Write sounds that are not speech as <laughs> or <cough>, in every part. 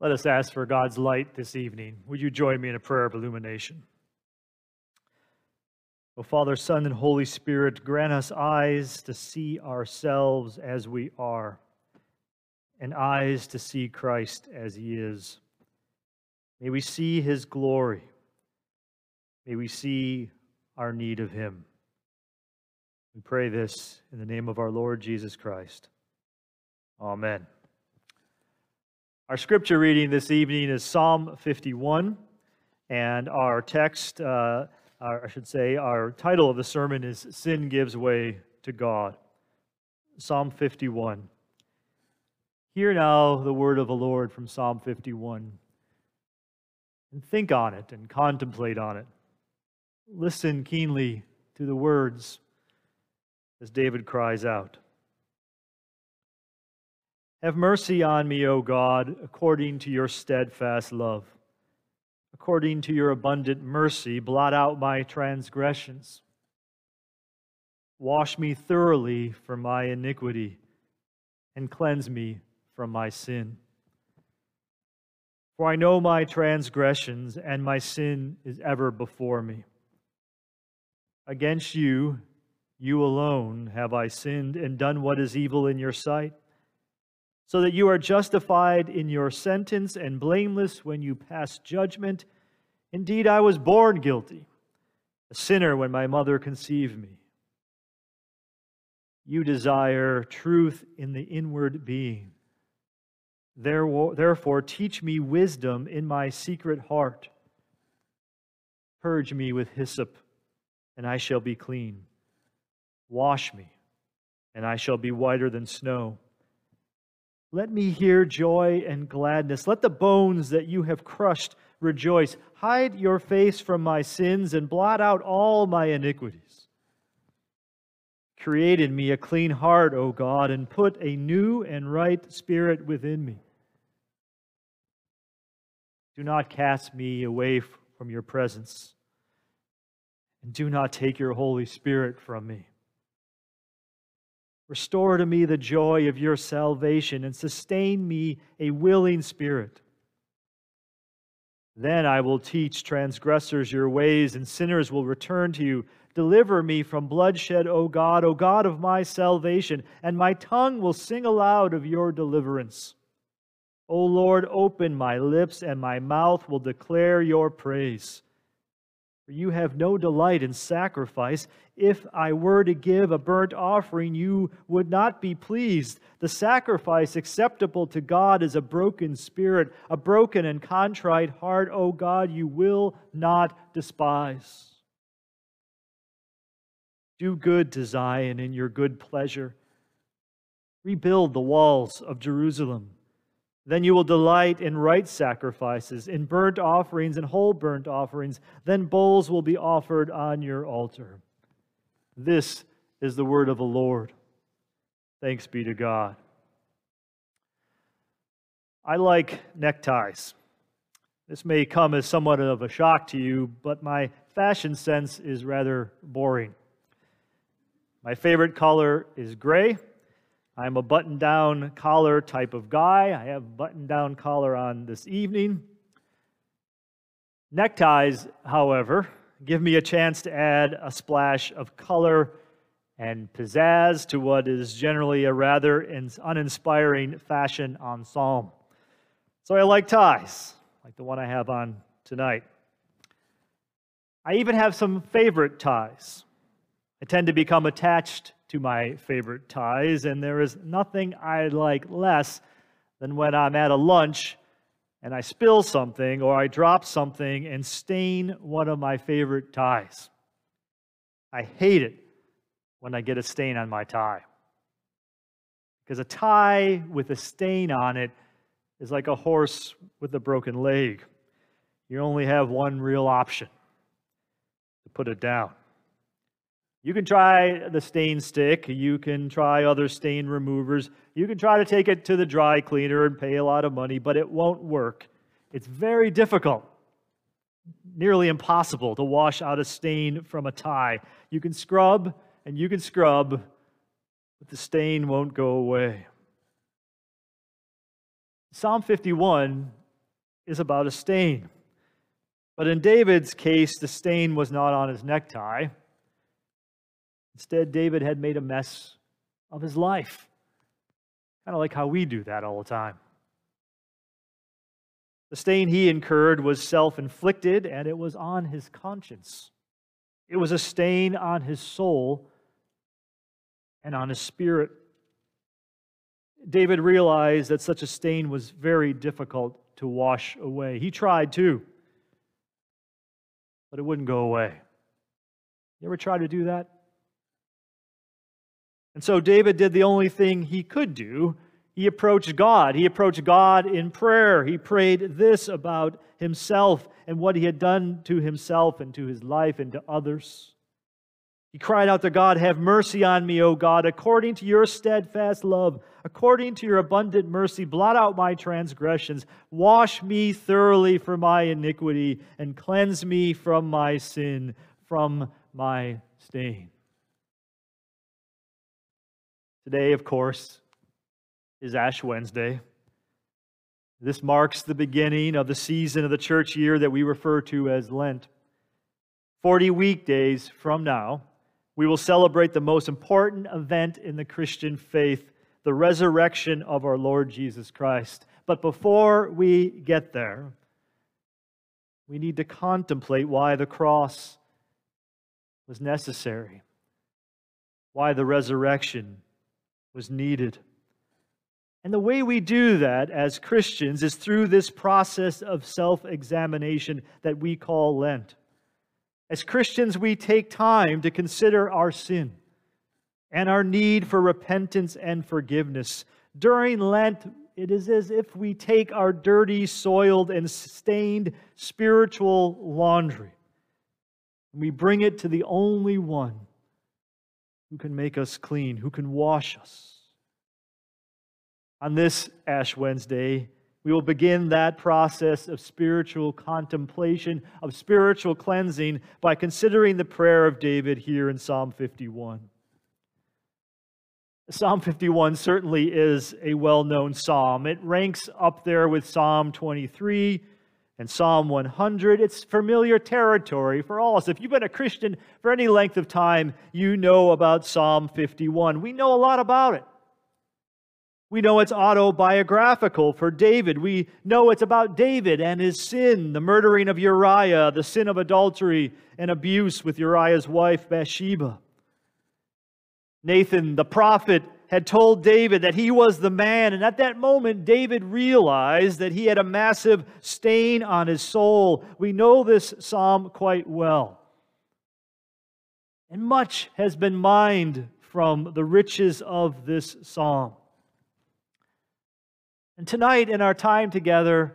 Let us ask for God's light this evening. Would you join me in a prayer of illumination? O Father, Son, and Holy Spirit, grant us eyes to see ourselves as we are, and eyes to see Christ as he is. May we see his glory. May we see our need of him. We pray this in the name of our Lord Jesus Christ. Amen. Our scripture reading this evening is Psalm 51, and our text, uh, our, I should say, our title of the sermon is Sin Gives Way to God. Psalm 51. Hear now the word of the Lord from Psalm 51, and think on it and contemplate on it. Listen keenly to the words as David cries out. Have mercy on me, O God, according to your steadfast love. According to your abundant mercy, blot out my transgressions. Wash me thoroughly from my iniquity and cleanse me from my sin. For I know my transgressions, and my sin is ever before me. Against you, you alone, have I sinned and done what is evil in your sight so that you are justified in your sentence and blameless when you pass judgment. Indeed, I was born guilty, a sinner when my mother conceived me. You desire truth in the inward being. Therefore, teach me wisdom in my secret heart. Purge me with hyssop, and I shall be clean. Wash me, and I shall be whiter than snow. Let me hear joy and gladness. Let the bones that you have crushed rejoice. Hide your face from my sins and blot out all my iniquities. Create in me a clean heart, O God, and put a new and right spirit within me. Do not cast me away from your presence, and do not take your Holy Spirit from me. Restore to me the joy of your salvation and sustain me a willing spirit. Then I will teach transgressors your ways, and sinners will return to you. Deliver me from bloodshed, O God, O God of my salvation, and my tongue will sing aloud of your deliverance. O Lord, open my lips, and my mouth will declare your praise. For you have no delight in sacrifice. If I were to give a burnt offering, you would not be pleased. The sacrifice acceptable to God is a broken spirit, a broken and contrite heart. O God, you will not despise. Do good to Zion in your good pleasure. Rebuild the walls of Jerusalem. Then you will delight in right sacrifices, in burnt offerings and whole burnt offerings. Then bowls will be offered on your altar. This is the word of the Lord. Thanks be to God. I like neckties. This may come as somewhat of a shock to you, but my fashion sense is rather boring. My favorite color is gray. I'm a button down collar type of guy. I have button down collar on this evening. Neckties, however, give me a chance to add a splash of color and pizzazz to what is generally a rather uninspiring fashion ensemble. So I like ties, like the one I have on tonight. I even have some favorite ties. I tend to become attached to my favorite ties, and there is nothing I like less than when I'm at a lunch and I spill something or I drop something and stain one of my favorite ties. I hate it when I get a stain on my tie. Because a tie with a stain on it is like a horse with a broken leg. You only have one real option to put it down. You can try the stain stick. You can try other stain removers. You can try to take it to the dry cleaner and pay a lot of money, but it won't work. It's very difficult, nearly impossible to wash out a stain from a tie. You can scrub and you can scrub, but the stain won't go away. Psalm 51 is about a stain. But in David's case, the stain was not on his necktie. Instead, David had made a mess of his life. Kind of like how we do that all the time. The stain he incurred was self inflicted and it was on his conscience. It was a stain on his soul and on his spirit. David realized that such a stain was very difficult to wash away. He tried to, but it wouldn't go away. You ever try to do that? And so David did the only thing he could do. He approached God. He approached God in prayer. He prayed this about himself and what he had done to himself and to his life and to others. He cried out to God, Have mercy on me, O God, according to your steadfast love, according to your abundant mercy, blot out my transgressions, wash me thoroughly from my iniquity, and cleanse me from my sin, from my stain. Today, of course, is Ash Wednesday. This marks the beginning of the season of the church year that we refer to as Lent. 40 weekdays from now, we will celebrate the most important event in the Christian faith, the resurrection of our Lord Jesus Christ. But before we get there, we need to contemplate why the cross was necessary, why the resurrection was needed. And the way we do that as Christians is through this process of self examination that we call Lent. As Christians, we take time to consider our sin and our need for repentance and forgiveness. During Lent, it is as if we take our dirty, soiled, and stained spiritual laundry and we bring it to the only one who can make us clean, who can wash us. On this Ash Wednesday, we will begin that process of spiritual contemplation, of spiritual cleansing, by considering the prayer of David here in Psalm 51. Psalm 51 certainly is a well known psalm. It ranks up there with Psalm 23 and Psalm 100. It's familiar territory for all of us. If you've been a Christian for any length of time, you know about Psalm 51. We know a lot about it. We know it's autobiographical for David. We know it's about David and his sin, the murdering of Uriah, the sin of adultery and abuse with Uriah's wife Bathsheba. Nathan, the prophet, had told David that he was the man, and at that moment, David realized that he had a massive stain on his soul. We know this psalm quite well. And much has been mined from the riches of this psalm. And tonight, in our time together,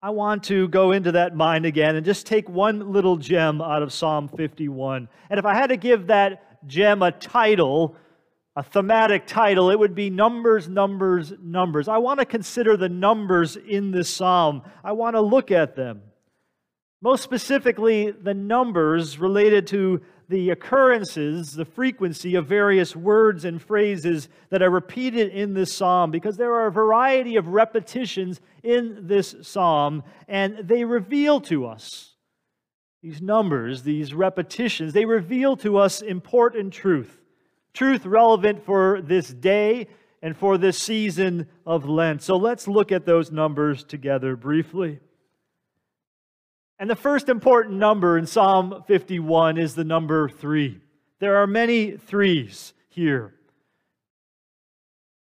I want to go into that mind again and just take one little gem out of Psalm 51. And if I had to give that gem a title, a thematic title, it would be Numbers, Numbers, Numbers. I want to consider the numbers in this psalm. I want to look at them. Most specifically, the numbers related to the occurrences, the frequency of various words and phrases that are repeated in this psalm, because there are a variety of repetitions in this psalm, and they reveal to us these numbers, these repetitions, they reveal to us important truth, truth relevant for this day and for this season of Lent. So let's look at those numbers together briefly. And the first important number in Psalm 51 is the number three. There are many threes here.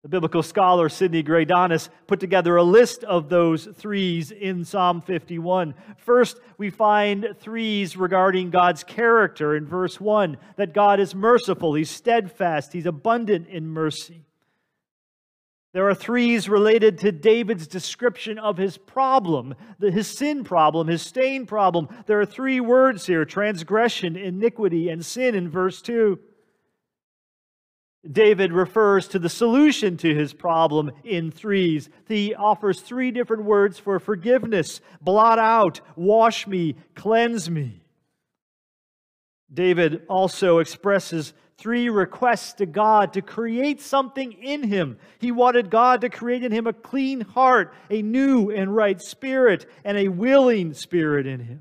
The biblical scholar Sidney Greidanus put together a list of those threes in Psalm 51. First, we find threes regarding God's character in verse 1 that God is merciful, He's steadfast, He's abundant in mercy. There are threes related to David's description of his problem, his sin problem, his stain problem. There are three words here transgression, iniquity, and sin in verse 2. David refers to the solution to his problem in threes. He offers three different words for forgiveness blot out, wash me, cleanse me. David also expresses three requests to God to create something in him. He wanted God to create in him a clean heart, a new and right spirit, and a willing spirit in him.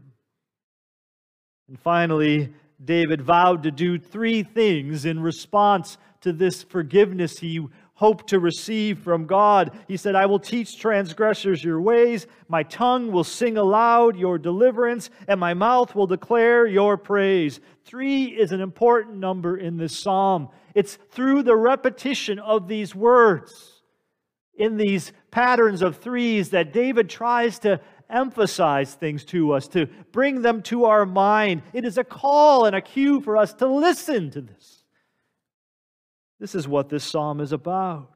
And finally, David vowed to do three things in response to this forgiveness he hoped to receive from God. He said, I will teach transgressors your ways, my tongue will sing aloud your deliverance, and my mouth will declare your praise. Three is an important number in this psalm. It's through the repetition of these words, in these patterns of threes, that David tries to emphasize things to us, to bring them to our mind. It is a call and a cue for us to listen to this. This is what this psalm is about.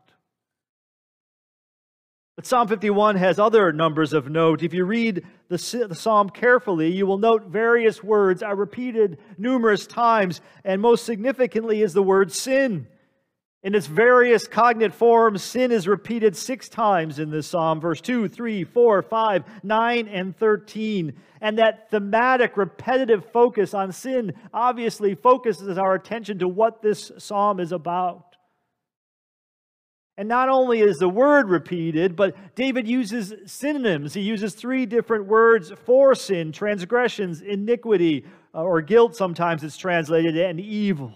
But Psalm 51 has other numbers of note. If you read the, the, psalm carefully, you will note various words are repeated numerous times, and most significantly is the word sin. In its various cognate forms, sin is repeated six times in this psalm verse 2, 3, 4, 5, 9, and 13. And that thematic, repetitive focus on sin obviously focuses our attention to what this psalm is about. And not only is the word repeated, but David uses synonyms. He uses three different words for sin transgressions, iniquity, uh, or guilt, sometimes it's translated, and evil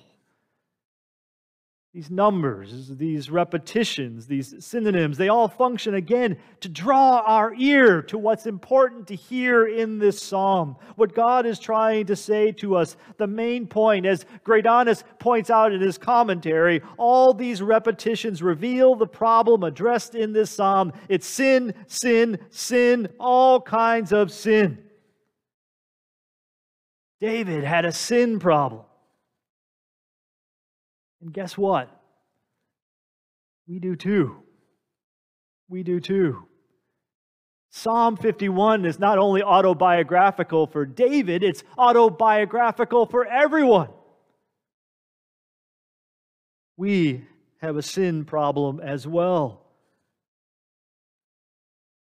these numbers, these repetitions, these synonyms, they all function again to draw our ear to what's important to hear in this psalm. What God is trying to say to us, the main point, as Greidanus points out in his commentary, all these repetitions reveal the problem addressed in this psalm. It's sin, sin, sin, all kinds of sin. David had a sin problem. And guess what? We do too. We do too. Psalm 51 is not only autobiographical for David, it's autobiographical for everyone. We have a sin problem as well.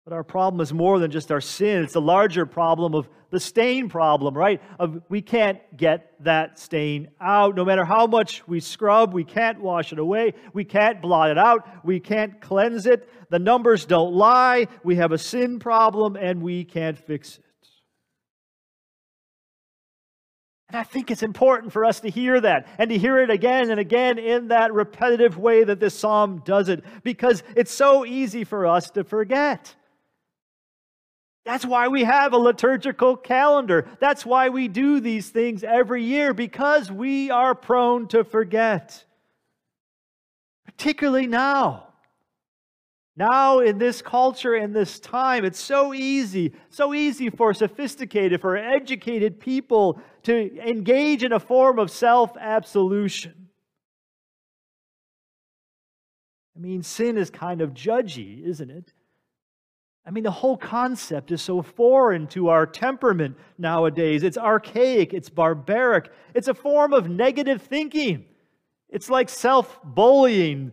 But our problem is more than just our sin. It's a larger problem of the stain problem, right? Of we can't get that stain out. No matter how much we scrub, we can't wash it away. We can't blot it out. We can't cleanse it. The numbers don't lie. We have a sin problem and we can't fix it. And I think it's important for us to hear that and to hear it again and again in that repetitive way that this psalm does it because it's so easy for us to forget. That's why we have a liturgical calendar. That's why we do these things every year, because we are prone to forget. Particularly now. Now, in this culture, in this time, it's so easy, so easy for sophisticated, for educated people to engage in a form of self absolution. I mean, sin is kind of judgy, isn't it? I mean, the whole concept is so foreign to our temperament nowadays. It's archaic, it's barbaric, it's a form of negative thinking. It's like self bullying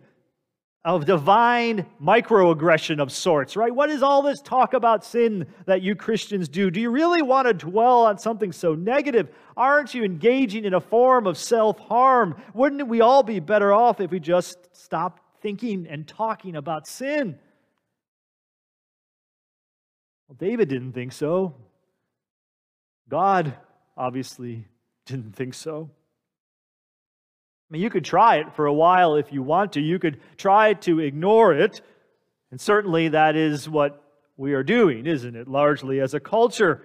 of divine microaggression of sorts, right? What is all this talk about sin that you Christians do? Do you really want to dwell on something so negative? Aren't you engaging in a form of self harm? Wouldn't we all be better off if we just stopped thinking and talking about sin? Well, David didn't think so. God obviously didn't think so. I mean, you could try it for a while if you want to. You could try to ignore it. And certainly that is what we are doing, isn't it? Largely as a culture.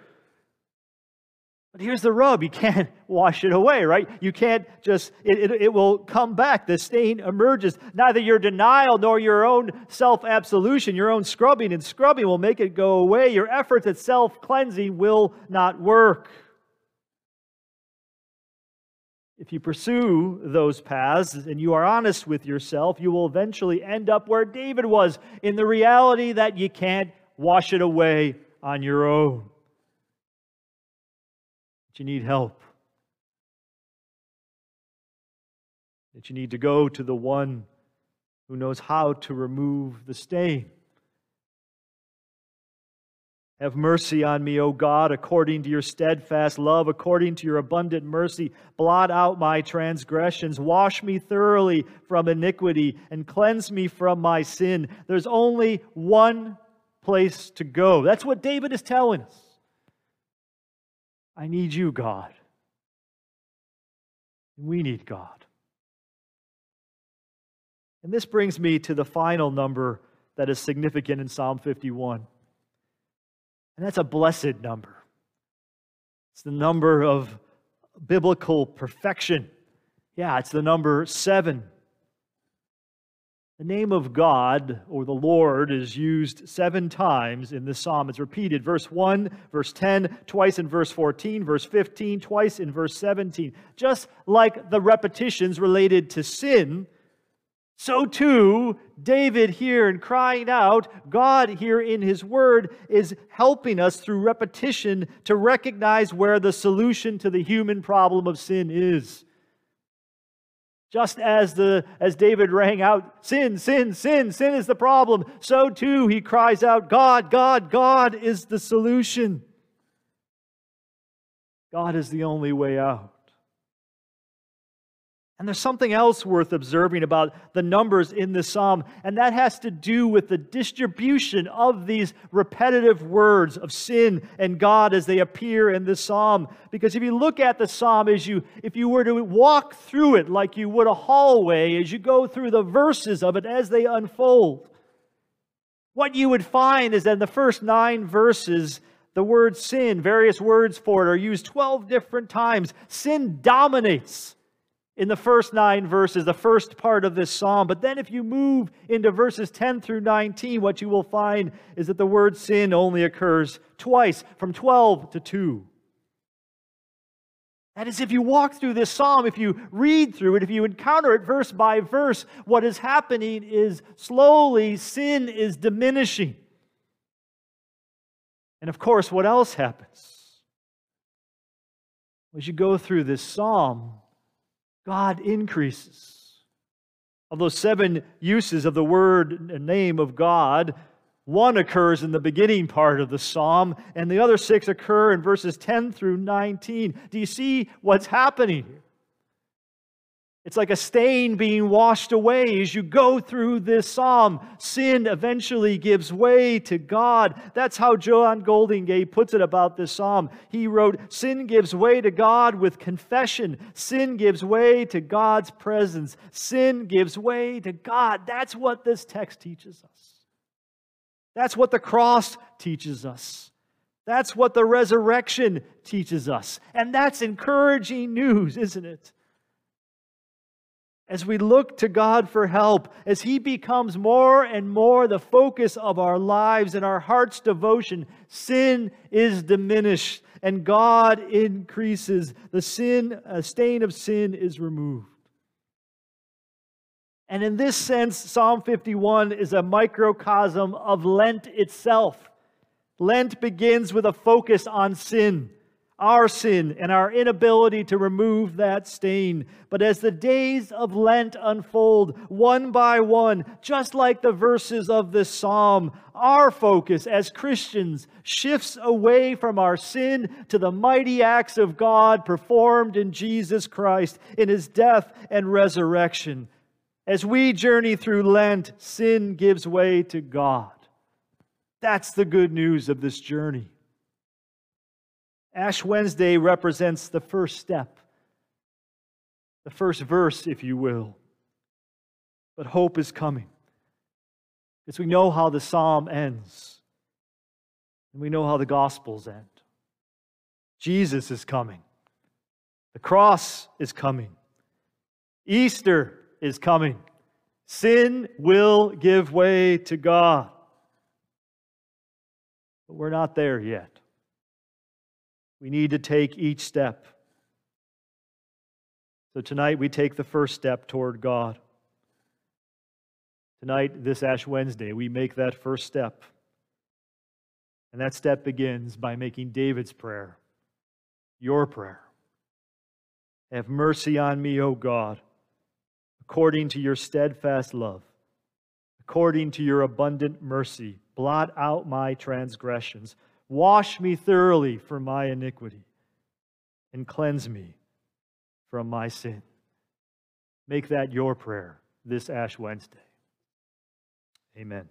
But here's the rub you can't <laughs> wash it away, right? You can't just, it, it, it, will come back. The stain emerges. Neither your denial nor your own self absolution, your own scrubbing and scrubbing will make it go away. Your efforts at self cleansing will not work. If you pursue those paths and you are honest with yourself, you will eventually end up where David was in the reality that you can't wash it away on your own that you need help, that you need to go to the one who knows how to remove the stain. Have mercy on me, O God, according to your steadfast love, according to your abundant mercy. Blot out my transgressions. Wash me thoroughly from iniquity and cleanse me from my sin. There's only one place to go. That's what David is telling us. I need you, God. We need God. And this brings me to the final number that is significant in Psalm 51. And that's a blessed number. It's the number of biblical perfection. Yeah, it's the number seven. The name of God or the Lord is used seven times in this psalm. It's repeated verse 1, verse 10, twice in verse 14, verse 15, twice in verse 17. Just like the repetitions related to sin so too, David here in crying out, God here in his word is helping us through repetition to recognize where the solution to the human problem of sin is. Just as, the, as David rang out, Sin, sin, sin, sin is the problem, so too he cries out, God, God, God is the solution. God is the only way out. And there's something else worth observing about the numbers in this psalm, and that has to do with the distribution of these repetitive words of sin and God as they appear in this psalm. Because if you look at the psalm as you if you were to walk through it like you would a hallway as you go through the verses of it as they unfold, what you would find is that in the first 9 verses the word sin, various words for it are used 12 different times. Sin dominates in the first nine verses, the first part of this psalm. But then, if you move into verses 10 through 19, what you will find is that the word sin only occurs twice, from 12 to 2. That is, if you walk through this psalm, if you read through it, if you encounter it verse by verse, what is happening is slowly sin is diminishing. And of course, what else happens? As you go through this psalm, God increases. Of those seven uses of the word and name of God, one occurs in the beginning part of the psalm, and the other six occur in verses 10 through 19. Do you see what's happening here? It's like a stain being washed away as you go through this psalm. Sin eventually gives way to God. That's how John Goldingay puts it about this psalm. He wrote, Sin gives way to God with confession. Sin gives way to God's presence. Sin gives way to God. That's what this text teaches us. That's what the cross teaches us. That's what the resurrection teaches us. And that's encouraging news, isn't it? As we look to God for help, as He becomes more and more the focus of our lives and our heart's devotion, sin is diminished and God increases. The sin, a stain of sin is removed. And in this sense, Psalm 51 is a microcosm of Lent itself. Lent begins with a focus on sin our sin and our inability to remove that stain. But as the days of Lent unfold, one by one, just like the verses of this psalm, our focus as Christians shifts away from our sin to the mighty acts of God performed in Jesus Christ in his death and resurrection. As we journey through Lent, sin gives way to God. That's the good news of this journey. Ash Wednesday represents the first step, the first verse, if you will. But hope is coming. Because we know how the psalm ends, and we know how the gospels end. Jesus is coming, the cross is coming, Easter is coming. Sin will give way to God. But we're not there yet. We need to take each step. So tonight we take the first step toward God. Tonight, this Ash Wednesday, we make that first step. And that step begins by making David's prayer your prayer. Have mercy on me, O God, according to your steadfast love, according to your abundant mercy. Blot out my transgressions Wash me thoroughly from my iniquity and cleanse me from my sin. Make that your prayer this Ash Wednesday. Amen.